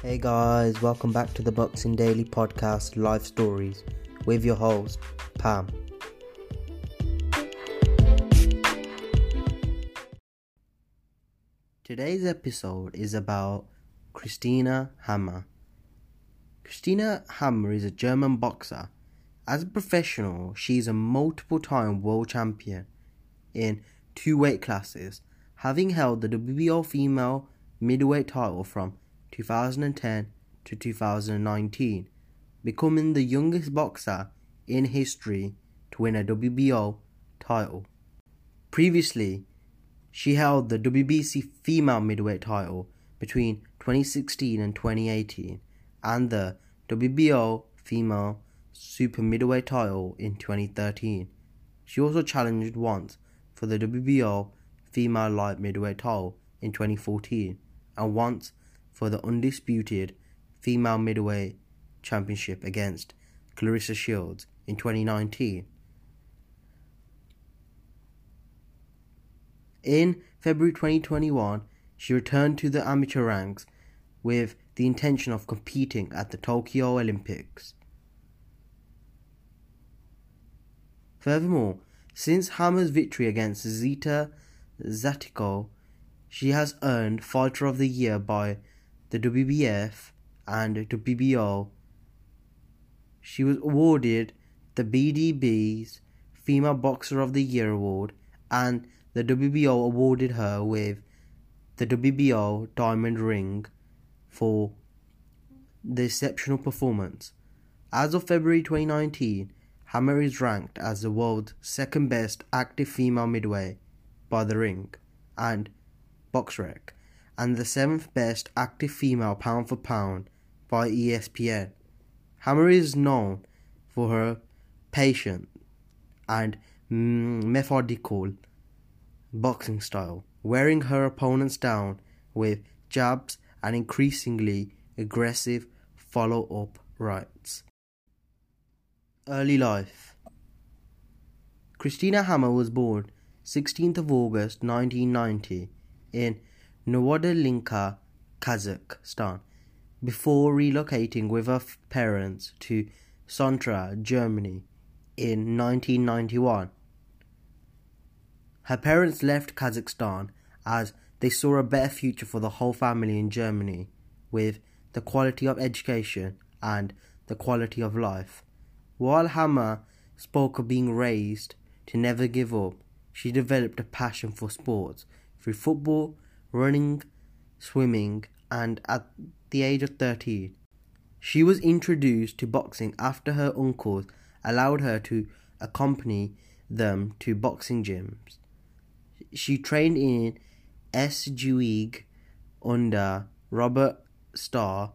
Hey guys, welcome back to the Boxing Daily Podcast Live Stories with your host, Pam. Today's episode is about Christina Hammer. Christina Hammer is a German boxer. As a professional, she is a multiple time world champion in two weight classes, having held the WBO female middleweight title from 2010 to 2019, becoming the youngest boxer in history to win a WBO title. Previously, she held the WBC female middleweight title between 2016 and 2018 and the WBO female super middleweight title in 2013. She also challenged once for the WBO female light middleweight title in 2014 and once for the undisputed female middleweight championship against Claressa Shields in 2019. In February 2021, she returned to the amateur ranks with the intention of competing at the Tokyo Olympics. Furthermore, since Hammer's victory against Zita Zatyko, she has earned Fighter of the Year by the WBF and WBO. She was awarded the BDB's Female Boxer of the Year award and the WBO awarded her with the WBO Diamond Ring for the exceptional performance. As of February 2019, Hammer is ranked as the world's second best active female midway by The Ring and BoxRec, and the seventh best active female pound for pound by ESPN. Hammer is known for her patient and mm, methodical boxing style, wearing her opponents down with jabs and increasingly aggressive follow up rights. Early life Christina Hammer was born 16th of August 1990 in Novodelinka, Kazakhstan, before relocating with her parents to Sontra, Germany in 1991. Her parents left Kazakhstan as they saw a better future for the whole family in Germany with the quality of education and the quality of life. While Hammer spoke of being raised to never give up, she developed a passion for sports through football, running, swimming, and at the age of 13, she was introduced to boxing after her uncles allowed her to accompany them to boxing gyms. She trained in Eschwege under Robert Starr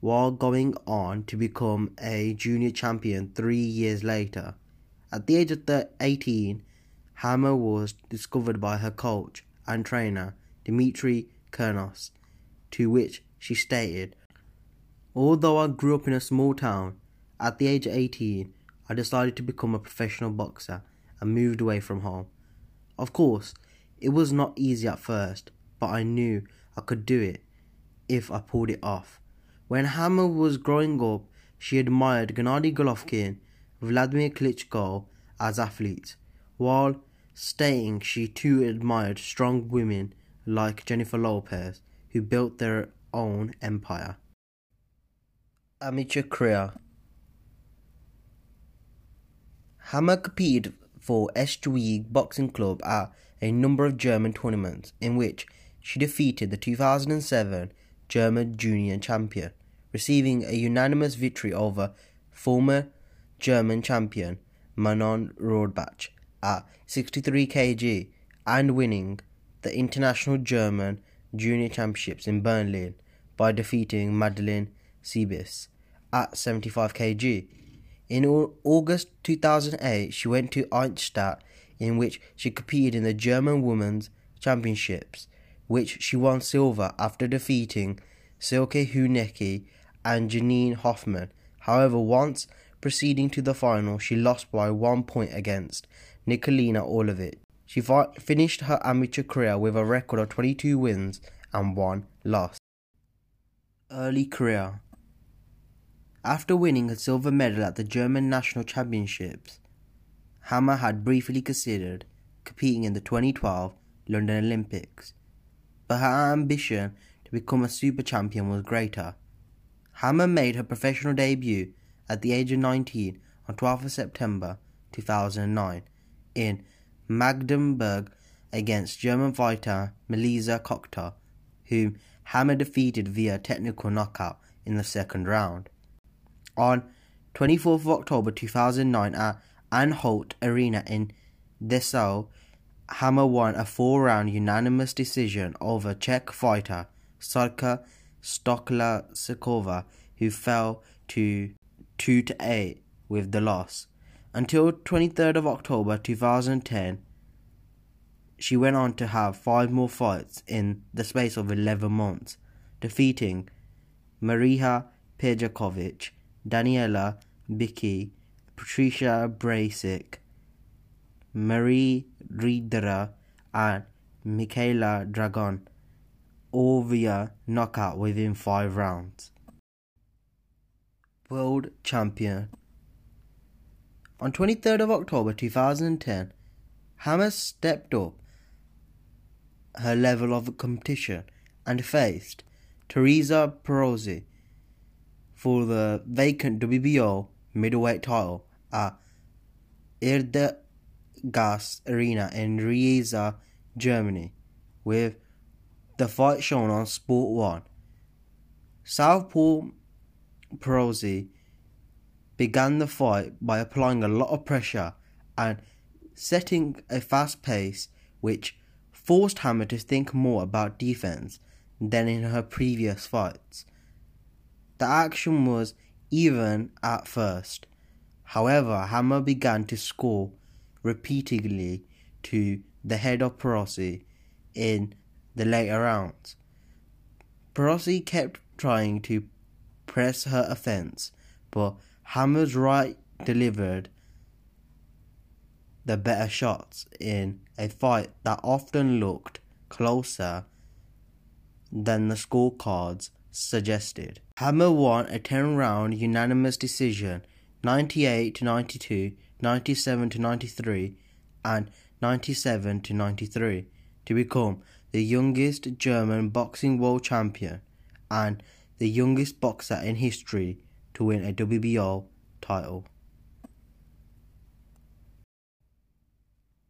while going on to become a junior champion three years later. At the age of 18, Hammer was discovered by her coach and trainer, Dmitry Kernos, to which she stated, Although I grew up in a small town, at the age of 18, I decided to become a professional boxer and moved away from home. Of course, it was not easy at first, but I knew I could do it if I pulled it off. When Hammer was growing up, she admired Gennady Golovkin, Vladimir Klitschko as athletes, while stating she too admired strong women like Jennifer Lopez, who built their own empire. Amateur career Hammer competed for Eschwege Boxing Club at a number of German tournaments in which she defeated the 2007 German junior champion, receiving a unanimous victory over former German champion Manon Rodbach at 63 kg and winning the International German Junior Championships in Berlin by defeating Madeleine Siebius at 75 kg. In August 2008, she went to Eichstätt in which she competed in the German Women's Championships, which she won silver after defeating Silke Hunecke and Janine Hoffman. However, once proceeding to the final, she lost by one point against Nikolina Orlovic. She finished her amateur career with a record of 22 wins and one loss. Early career After winning a silver medal at the German National Championships, Hammer had briefly considered competing in the 2012 London Olympics, but her ambition to become a super champion was greater. Hammer made her professional debut at the age of 19 on 12th September 2009 in Magdeburg against German fighter Melissa Kochter, whom Hammer defeated via technical knockout in the second round. On 24th of October 2009 at Anhalt Arena in Dessau, Hammer won a four-round unanimous decision over Czech fighter Sarka Stoklasakova, who fell to 2 to 8 with the loss. Until 23rd of October 2010, she went on to have five more fights in the space of 11 months, defeating Maria Pejakovic, Daniela Bicki, Patricia Brasic, Marie Riedera, and Michaela Dragon, all via knockout within five rounds. World Champion On 23rd of October 2010, Hammer stepped up her level of competition and faced Teresa Perozzi for the vacant WBO middleweight title at Erdgas Arena in Riesa, Germany, with the fight shown on Sport 1. Southpaw Perozzi began the fight by applying a lot of pressure and setting a fast pace which forced Hammer to think more about defense than in her previous fights. The action was even at first. However, Hammer began to score repeatedly to the head of Perozzi in the later rounds. Perozzi kept trying to press her offense, but Hammer's right delivered the better shots in a fight that often looked closer than the scorecards suggested. Hammer won a 10 round unanimous decision 98 to 92, 97 to 93, and 97 to 93 to become the youngest German boxing world champion and the youngest boxer in history to win a WBO title.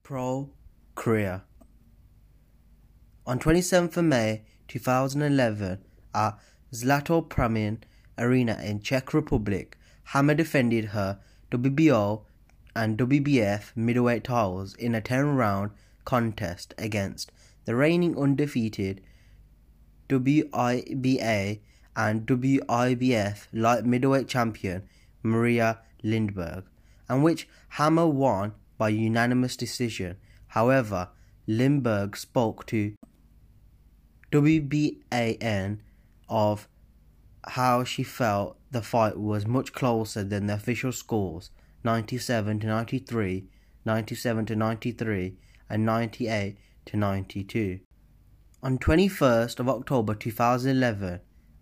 Pro career. On 27th of May 2011 at Zlato Pramin Arena in Czech Republic, Hammer defended her WBO and WBF middleweight titles in a 10-round contest against the reigning undefeated WIBA and WIBF light middleweight champion Maria Lindberg, and which Hammer won by unanimous decision. However, Lindberg spoke to WBAN of how she felt the fight was much closer than the official scores 97 to 93, 97 to 93, and 98 to 92. On 21st of October 2011,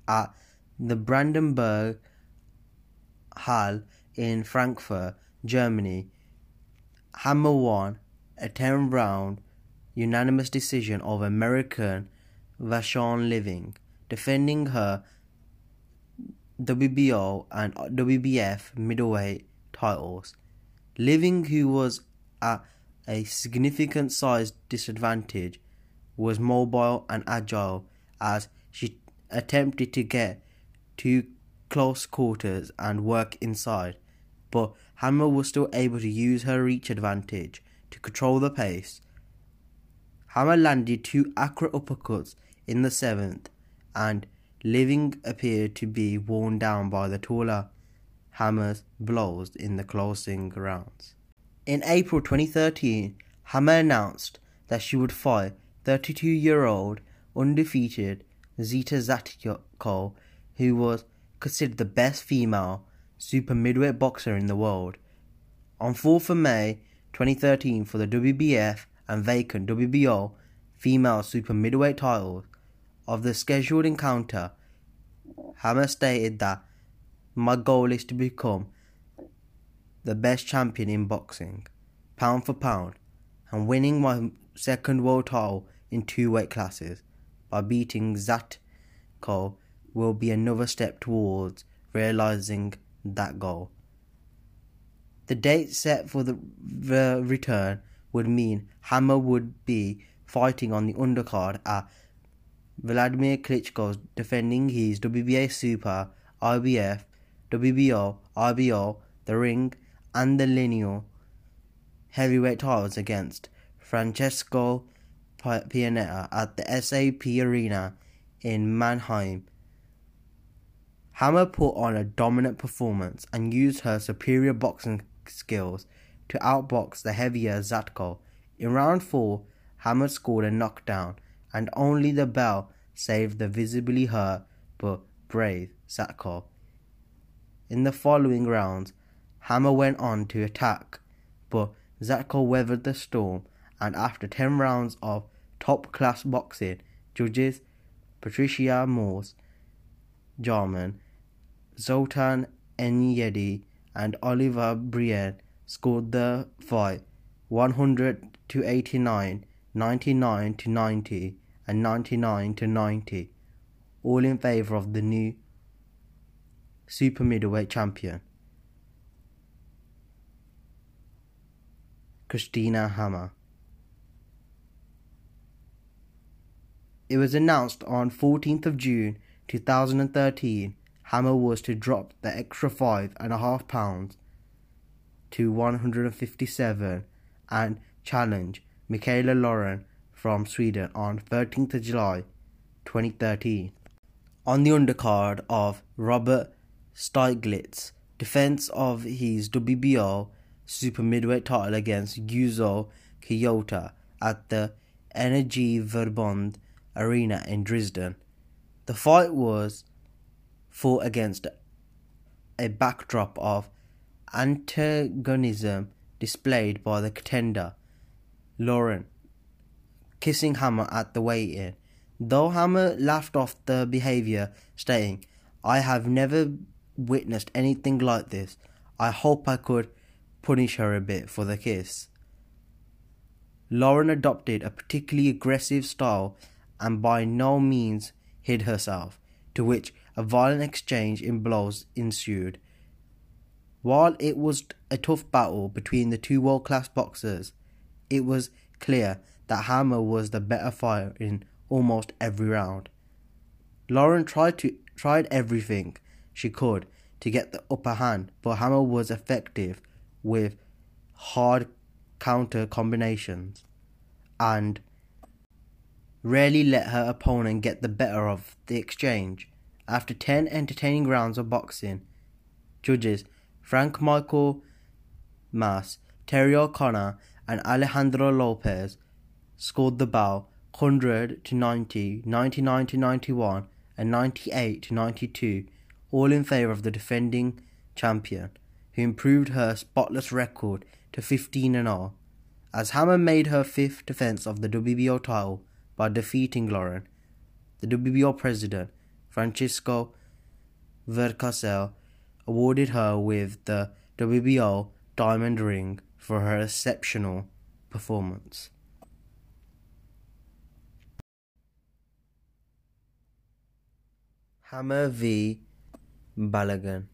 at the Brandenburg Hall in Frankfurt, Germany, Hammer won a 10 round unanimous decision over American Vashon Living, defending her WBO and WBF middleweight titles. Living, who was at a significant size disadvantage, was mobile and agile as she attempted to get to close quarters and work inside, but Hammer was still able to use her reach advantage to control the pace. Hammer landed two accurate uppercuts in the seventh, and Living appeared to be worn down by the taller Hammer's blows in the closing rounds. In April 2013, Hammer announced that she would fight 32 year old undefeated Zita Zatyko, who was considered the best female super middleweight boxer in the world. On 4th of May 2013 for the WBF and vacant WBO female super middleweight titles of the scheduled encounter Hammer stated that my goal is to become the best champion in boxing, pound for pound, and winning my second world title in two weight classes by beating Zatko will be another step towards realizing that goal. The date set for the, the return would mean Hammer would be fighting on the undercard at Vladimir Klitschko's defending his WBA Super, IBF, WBO, IBO, the Ring, and the lineal heavyweight titles against Francesco Pianeta at the SAP Arena in Mannheim. Hammer put on a dominant performance and used her superior boxing skills to outbox the heavier Zatko. In round 4, Hammer scored a knockdown, and only the bell saved the visibly hurt but brave Zatko. In the following rounds, Hammer went on to attack, but Zatko weathered the storm, and after 10 rounds of top class boxing, judges Patricia Morse, Jarman, Zoltan Enyedi, and Oliver Brienne scored the fight 100 to 89, 99 to 90, and 99 to 90, all in favor of the new super middleweight champion. Christina Hammer. It was announced on 14th of June 2013 Hammer was to drop the extra five and a half pounds to 157 and challenge Mikaela Lauren from Sweden on 13th of July 2013. On the undercard of Robert Stieglitz defense of his WBO super middleweight title against Yuzo Kiyota at the Energieverbund Arena in Dresden. The fight was fought against a backdrop of antagonism displayed by the contender, Lauren, kissing Hammer at the weigh-in. Though Hammer laughed off the behaviour, stating, I have never witnessed anything like this. I hope I could punish her a bit for the kiss. Lauren adopted a particularly aggressive style and by no means hid herself, to which a violent exchange in blows ensued. While it was a tough battle between the two world class boxers, it was clear that Hammer was the better fighter in almost every round. Lauren tried to tried everything she could to get the upper hand, but Hammer was effective with hard counter combinations and rarely let her opponent get the better of the exchange. After 10 entertaining rounds of boxing, judges Frank Michael Mas, Terry O'Connor, and Alejandro Lopez scored the bout 100 to 90, 99 to 91, and 98 to 92, all in favour of the defending champion who improved her spotless record to 15 and 0, as Hammer made her fifth defense of the WBO title by defeating Lauren. The WBO president, Francisco Valcarcel, awarded her with the WBO Diamond Ring for her exceptional performance. Hammer v. Balogun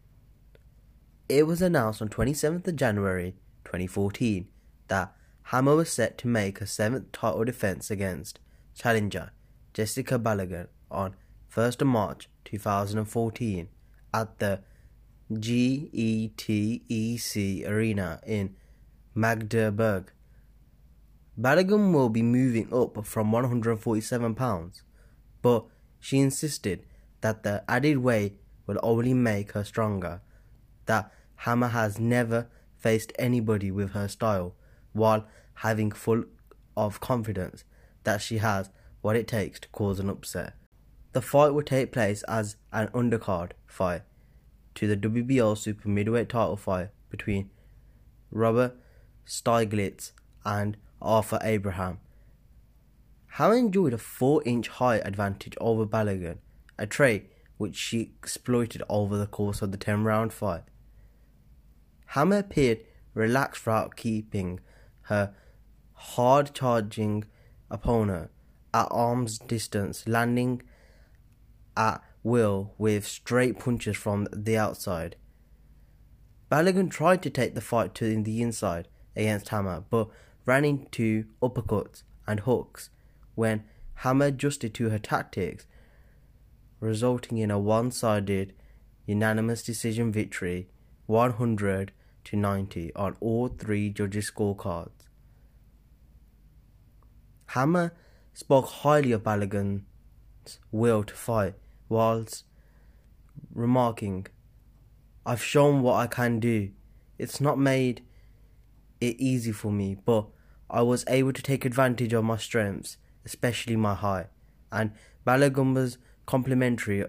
it was announced on 27th of January 2014 that Hammer was set to make her seventh title defense against challenger Jessica Balogun on 1st of March 2014 at the GETEC Arena in Magdeburg. Balogun will be moving up from 147 pounds, but she insisted that the added weight will only make her stronger. That Hammer has never faced anybody with her style, while having full of confidence that she has what it takes to cause an upset. The fight will take place as an undercard fight to the WBO Super Middleweight title fight between Robert Stieglitz and Arthur Abraham. Hammer enjoyed a 4 inch height advantage over Balogun, a trait which she exploited over the course of the 10 round fight. Hammer appeared relaxed throughout keeping her hard charging opponent at arm's distance, landing at will with straight punches from the outside. Balogun tried to take the fight to the inside against Hammer, but ran into uppercuts and hooks when Hammer adjusted to her tactics, resulting in a one sided unanimous decision victory 100 to 90 on all three judges' scorecards. Hammer spoke highly of Balogun's will to fight, whilst remarking, I've shown what I can do. It's not made it easy for me, but I was able to take advantage of my strengths, especially my height, and Balogun was complimentary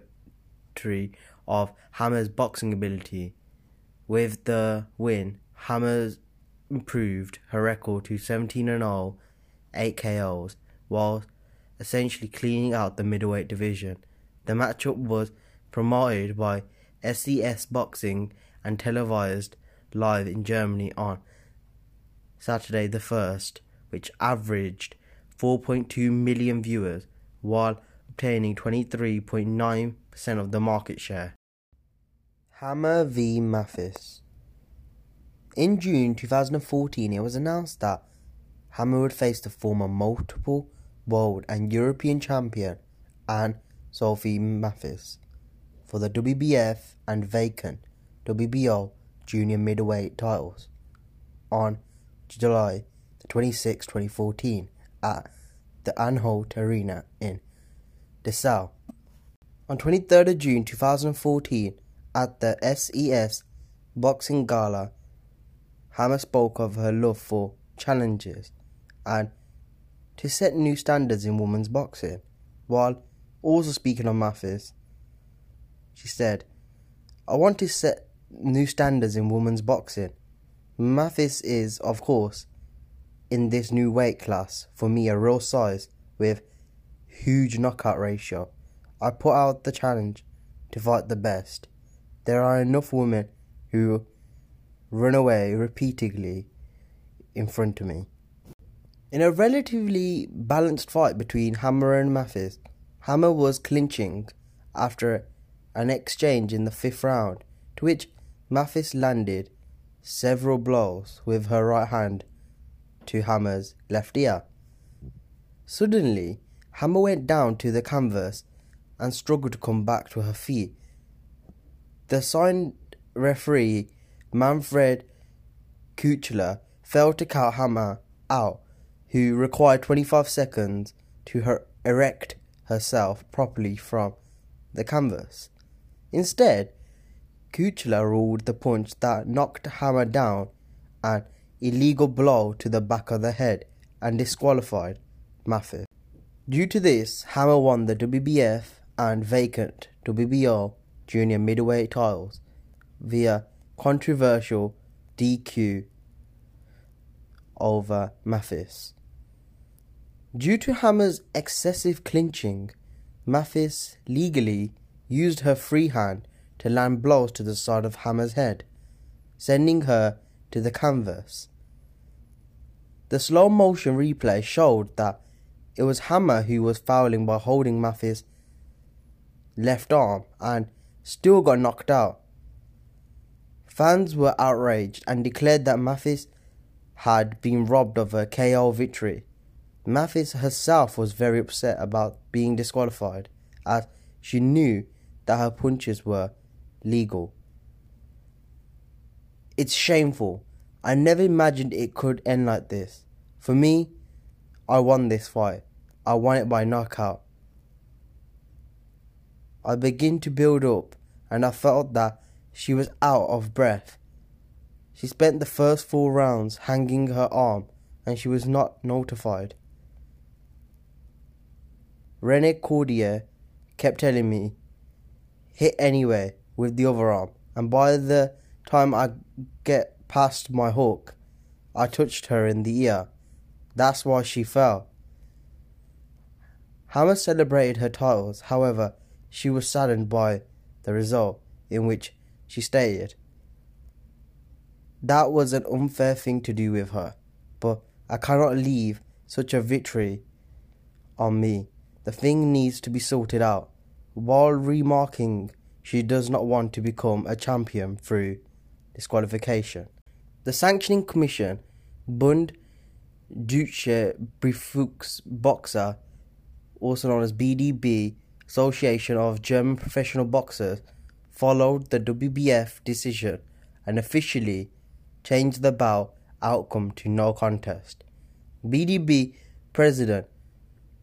of Hammer's boxing ability. With the win, Hammer improved her record to 17 and 0, 8 KOs, while essentially cleaning out the middleweight division. The matchup was promoted by SES Boxing and televised live in Germany on Saturday the 1st, which averaged 4.2 million viewers while obtaining 23.9% of the market share. Hammer v Mathis In June 2014, it was announced that Hammer would face the former multiple world and European champion Anne Sophie Mathis for the WBF and vacant WBO junior middleweight titles on July 26, 2014 at the Anhalt Arena in Dessau. On 23rd June 2014 at the SES Boxing Gala, Hammer spoke of her love for challenges and to set new standards in women's boxing, while also speaking on Mathis. She said, I want to set new standards in women's boxing. Mathis is, of course, in this new weight class, for me, a real size with huge knockout ratio. I put out the challenge to fight the best. There are enough women who run away repeatedly in front of me. In a relatively balanced fight between Hammer and Mathis, Hammer was clinching after an exchange in the fifth round, to which Mathis landed several blows with her right hand to Hammer's left ear. Suddenly, Hammer went down to the canvas and struggled to come back to her feet. The signed referee, Manfred Kuchler, failed to count Hammer out, who required 25 seconds to her erect herself properly from the canvas. Instead, Kuchler ruled the punch that knocked Hammer down an illegal blow to the back of the head and disqualified Mathis. Due to this, Hammer won the WBF and vacant WBO junior middleweight titles via controversial DQ over Mathis. Due to Hammer's excessive clinching, Mathis legally used her free hand to land blows to the side of Hammer's head, sending her to the canvas. The slow motion replay showed that it was Hammer who was fouling by holding Mathis' left arm and still got knocked out. Fans were outraged and declared that Mathis had been robbed of a KO victory. Mathis herself was very upset about being disqualified as she knew that her punches were legal. It's shameful. I never imagined it could end like this. For me, I won this fight. I won it by knockout. I began to build up and I felt that she was out of breath. She spent the first four rounds hanging her arm and she was not notified. Rene Cordier kept telling me, hit anyway with the other arm, and by the time I get past my hook, I touched her in the ear. That's why she fell. Hammer celebrated her titles, however, she was saddened by the result, in which she stated, That was an unfair thing to do with her, but I cannot leave such a victory on me. The thing needs to be sorted out, while remarking she does not want to become a champion through disqualification. The sanctioning commission, Bund Deutsche Boxer, also known as BDB, Association of German Professional Boxers, followed the WBF decision and officially changed the bout outcome to no contest. BDB President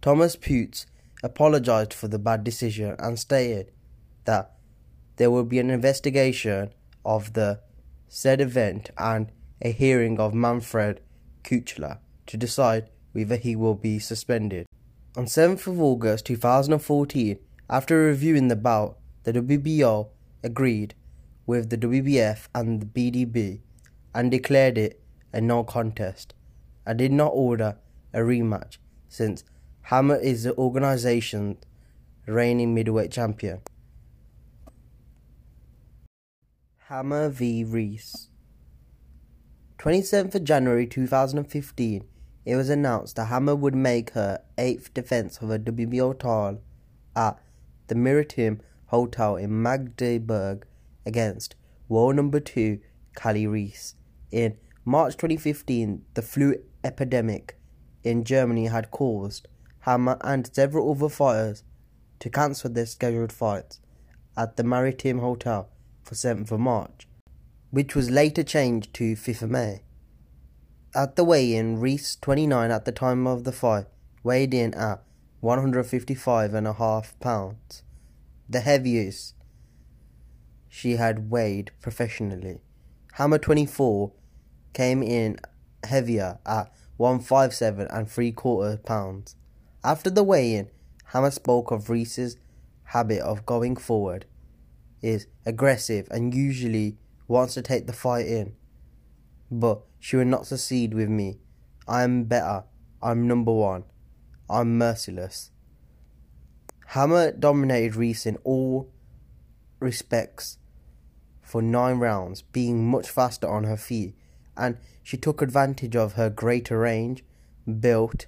Thomas Putz apologized for the bad decision and stated that there will be an investigation of the said event and a hearing of Manfred Kuchler to decide whether he will be suspended. On 7th of August 2014, after reviewing the bout, the WBO agreed with the WBF and the BDB and declared it a no contest and did not order a rematch since Hammer is the organization's reigning middleweight champion. Hammer v Reis. 27th of January 2015, it was announced that Hammer would make her eighth defense of her WBO title at the Maritim Hotel in Magdeburg against world number two Kali Reis. In March 2015, the flu epidemic in Germany had caused Hammer and several other fighters to cancel their scheduled fights at the Maritim Hotel for 7th of March which was later changed to 5th of May. At the weigh-in, Reis, 29 at the time of the fight, weighed in at 155 and a half pounds, the heaviest she had weighed professionally. Hammer 24 came in heavier at 157 and three quarter pounds. After the weigh-in, Hammer spoke of Reis's habit of going forward is aggressive and usually wants to take the fight in. But she will not succeed with me. I am better. I'm number one. I'm merciless. Hammer dominated Reis in all respects for nine rounds, being much faster on her feet, and she took advantage of her greater range, built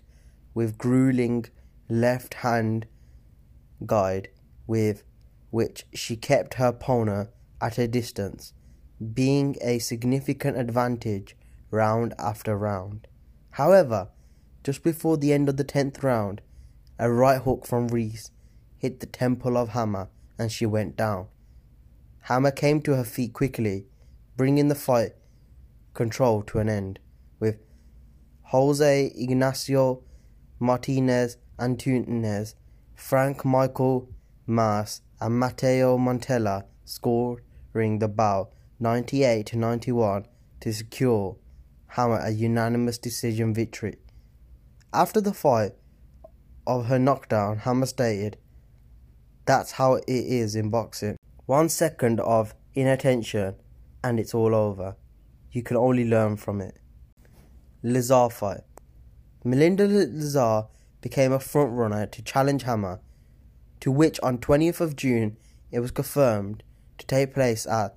with grueling left hand guide with which she kept her opponent at a distance being a significant advantage round after round. However, just before the end of the tenth round, a right hook from Reis hit the temple of Hammer and she went down. Hammer came to her feet quickly, bringing the fight control to an end, with Jose Ignacio Martinez Antunes, Frank Michael Mas, and Mateo Montella scoring the bout 98-91 to secure Hammer a unanimous decision victory. After the fight of her knockdown, Hammer stated, That's how it is in boxing. One second of inattention and it's all over. You can only learn from it. Lazar fight. Melinda Lazar became a front runner to challenge Hammer, to which on 20th of June it was confirmed to take place at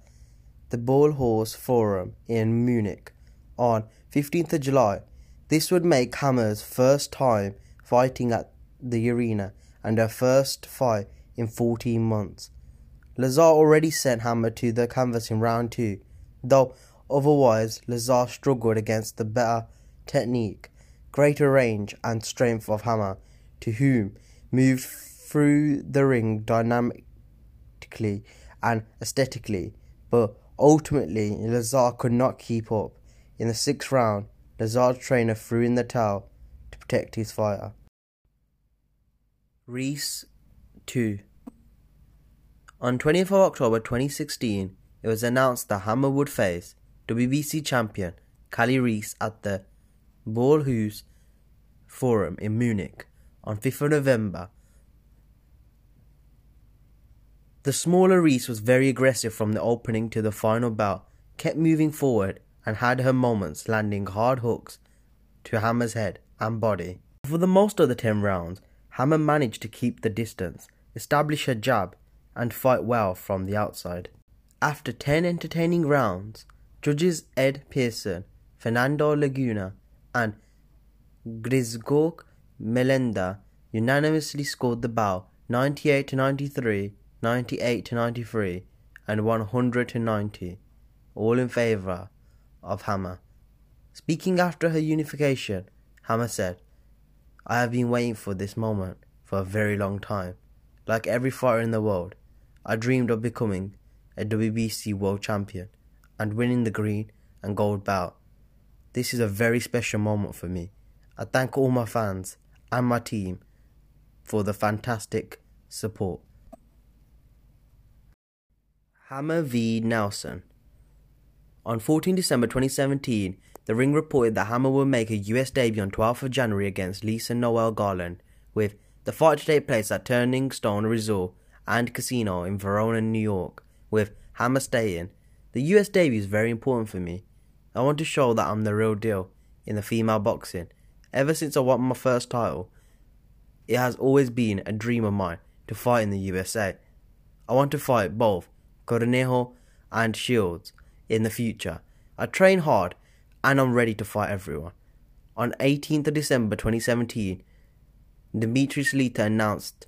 the Ballhaus Forum in Munich on 15th of July. This would make Hammer's first time fighting at the arena and her first fight in 14 months. Lazar already sent Hammer to the canvas in round 2, though otherwise Lazar struggled against the better technique, greater range and strength of Hammer, to whom moved through the ring dynamically and aesthetically, but Ultimately, Lazar could not keep up. In the sixth round, Lazar's trainer threw in the towel to protect his fighter. Reis 2 On 24 October 2016, it was announced that Hammer would face WBC champion Kali Reis at the Ballhaus Forum in Munich on 5th of November The smaller Reis was very aggressive from the opening to the final bout, kept moving forward, and had her moments landing hard hooks to Hammer's head and body. For the most of the 10 rounds, Hammer managed to keep the distance, establish her jab, and fight well from the outside. After 10 entertaining rounds, judges Ed Pearson, Fernando Laguna, and Grzegorz Melenda unanimously scored the bout 98 to 93, 98 to 93, and 100 to 90, all in favour of Hammer. Speaking after her unification, Hammer said, I have been waiting for this moment for a very long time. Like every fighter in the world, I dreamed of becoming a WBC world champion and winning the green and gold belt. This is a very special moment for me. I thank all my fans and my team for the fantastic support. Hammer v Nelson. On 14 December 2017, the Ring reported that Hammer will make a US debut on 12th of January against Lisa Noel Garland, with the fight to take place at Turning Stone Resort and Casino in Verona, New York, with Hammer staying. The US debut is very important for me. I want to show that I'm the real deal in the female boxing. Ever since I won my first title, it has always been a dream of mine to fight in the USA. I want to fight both Cornejo and Shields in the future. I train hard and I'm ready to fight everyone. On 18th of December 2017, Dmitry Salita announced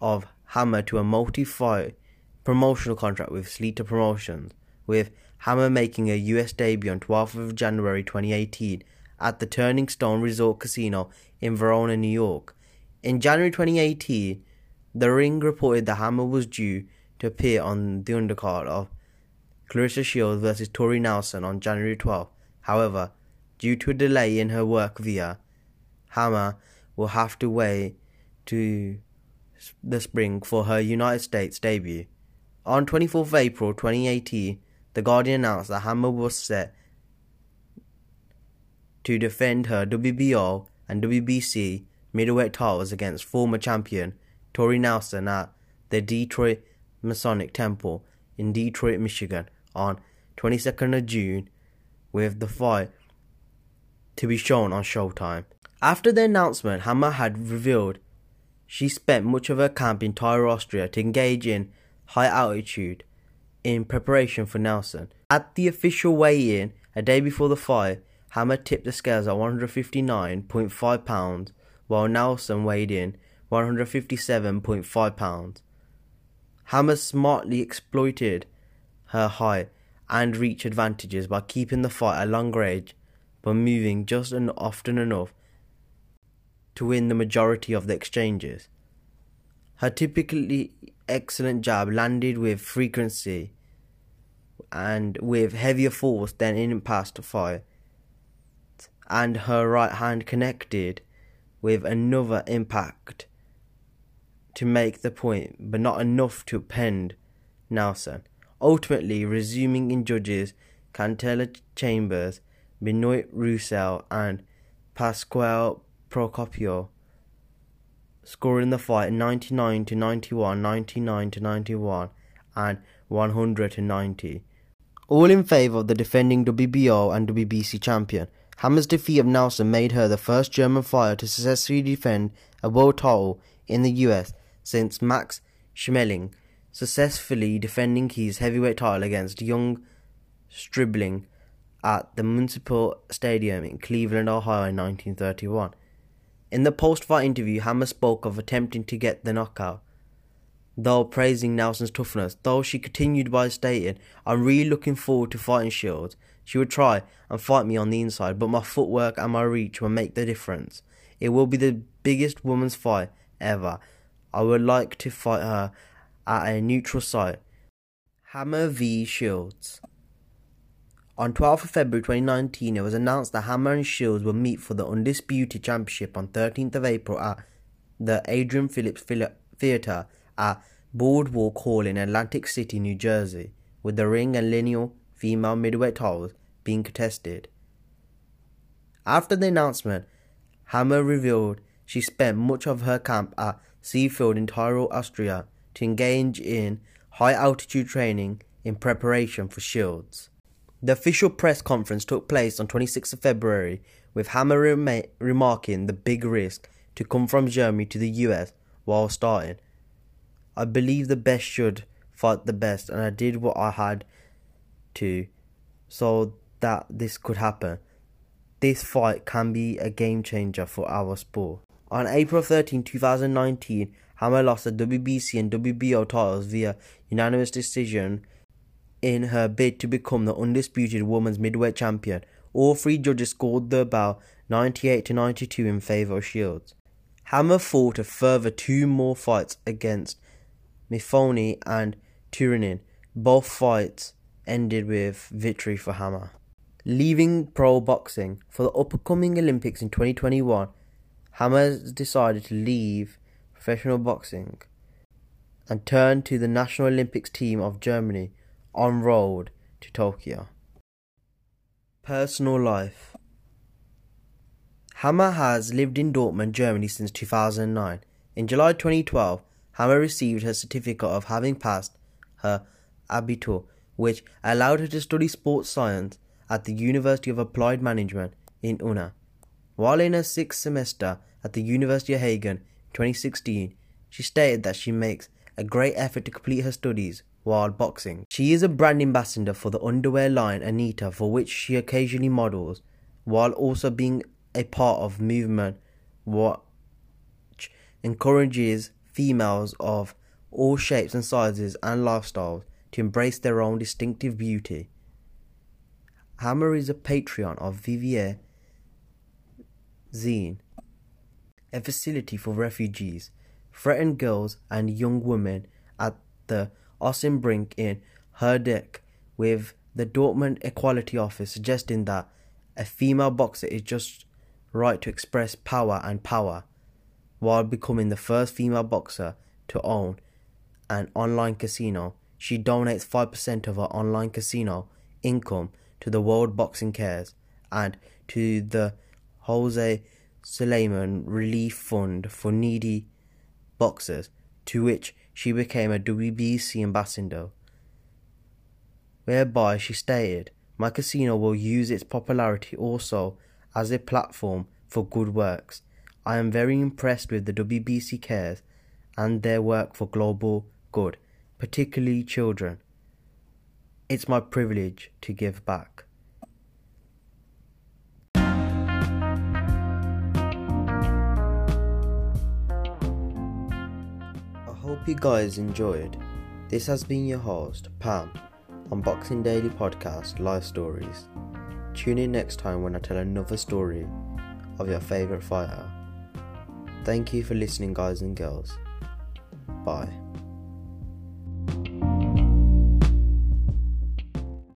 of Hammer to a multi-fight promotional contract with Salita Promotions, with Hammer making a US debut on 12th of January 2018 at the Turning Stone Resort Casino in Verona, New York. In January 2018, the Ring reported that Hammer was due to appear on the undercard of Claressa Shields versus Tori Nelson on January 12. However, due to a delay in her work via, Hammer will have to wait to the spring for her United States debut. On 24th April 2018, The Guardian announced that Hammer was set to defend her WBO and WBC middleweight titles against former champion Tori Nelson at the Detroit Masonic Temple in Detroit, Michigan on 22nd of June, with the fight to be shown on Showtime. After the announcement, Hammer had revealed she spent much of her camp in Tyrol, Austria to engage in high altitude in preparation for Nelson. At the official weigh in, a day before the fight, Hammer tipped the scales at 159.5 pounds, while Nelson weighed in 157.5 pounds. Hammer smartly exploited her height and reach advantages by keeping the fight at long range but moving just and often enough to win the majority of the exchanges. Her typically excellent jab landed with frequency and with heavier force than in past fight, and her right hand connected with another impact to make the point, but not enough to pend Nelson. Ultimately, resuming in judges Cantella Chambers, Benoit Roussel, and Pasquale Procopio, scoring the fight 99 to 91, 99 to 91, and 100 to 90. All in favour of the defending WBO and WBC champion. Hammer's defeat of Nelson made her the first German fighter to successfully defend a world title in the US since Max Schmeling successfully defending his heavyweight title against young Stribling at the Municipal Stadium in Cleveland, Ohio in 1931. In the post fight interview, Hammer spoke of attempting to get the knockout, though praising Nelson's toughness, though she continued by stating, I'm really looking forward to fighting Shields. She would try and fight me on the inside, but my footwork and my reach will make the difference. It will be the biggest woman's fight ever. I would like to fight her at a neutral site. Hammer v Shields. On 12th of February 2019, it was announced that Hammer and Shields will meet for the Undisputed Championship on 13th of April at the Adrian Phillips Theatre at Boardwalk Hall in Atlantic City, New Jersey, with the ring and lineal female middleweight titles being contested. After the announcement, Hammer revealed she spent much of her camp at Seefeld in Tyrol, Austria, to engage in high altitude training in preparation for Shields. The official press conference took place on 26th of February, with Hammer rem- remarking the big risk to come from Germany to the US while starting. I believe the best should fight the best, and I did what I had to so that this could happen. This fight can be a game changer for our sport. On April 13, 2019, Hammer lost the WBC and WBO titles via unanimous decision in her bid to become the undisputed women's middleweight champion. All three judges scored the bout 98 to 92 in favor of Shields. Hammer fought a further two more fights against Mifone and Turunen. Both fights ended with victory for Hammer. Leaving pro boxing for the upcoming Olympics in 2021, Hammer decided to leave professional boxing and turn to the National Olympics team of Germany en road to Tokyo. Personal life Hammer has lived in Dortmund, Germany since 2009. In July 2012, Hammer received her certificate of having passed her Abitur, which allowed her to study sports science at the University of Applied Management in Unna. While in her sixth semester at the University of Hagen in 2016, she stated that she makes a great effort to complete her studies while boxing. She is a brand ambassador for the underwear line Anita, for which she occasionally models, while also being a part of movement which encourages females of all shapes and sizes and lifestyles to embrace their own distinctive beauty. Hammer is a patron of Vivier Zine, a facility for refugees, threatened girls, and young women at the Ossenbrink in Herdecke, with the Dortmund Equality Office suggesting that a female boxer is just right to express power and power, while becoming the first female boxer to own an online casino. She donates 5% of her online casino income to the World Boxing Cares and to the Jose Sulaiman Relief Fund for Needy Boxers, to which she became a WBC ambassador, whereby she stated, My casino will use its popularity also as a platform for good works. I am very impressed with the WBC Cares and their work for global good, particularly children. It's my privilege to give back. I hope you guys enjoyed. This has been your host, Pam, on Boxing Daily Podcast Live Stories. Tune in next time when I tell another story of your favorite fighter. Thank you for listening, guys and girls. Bye.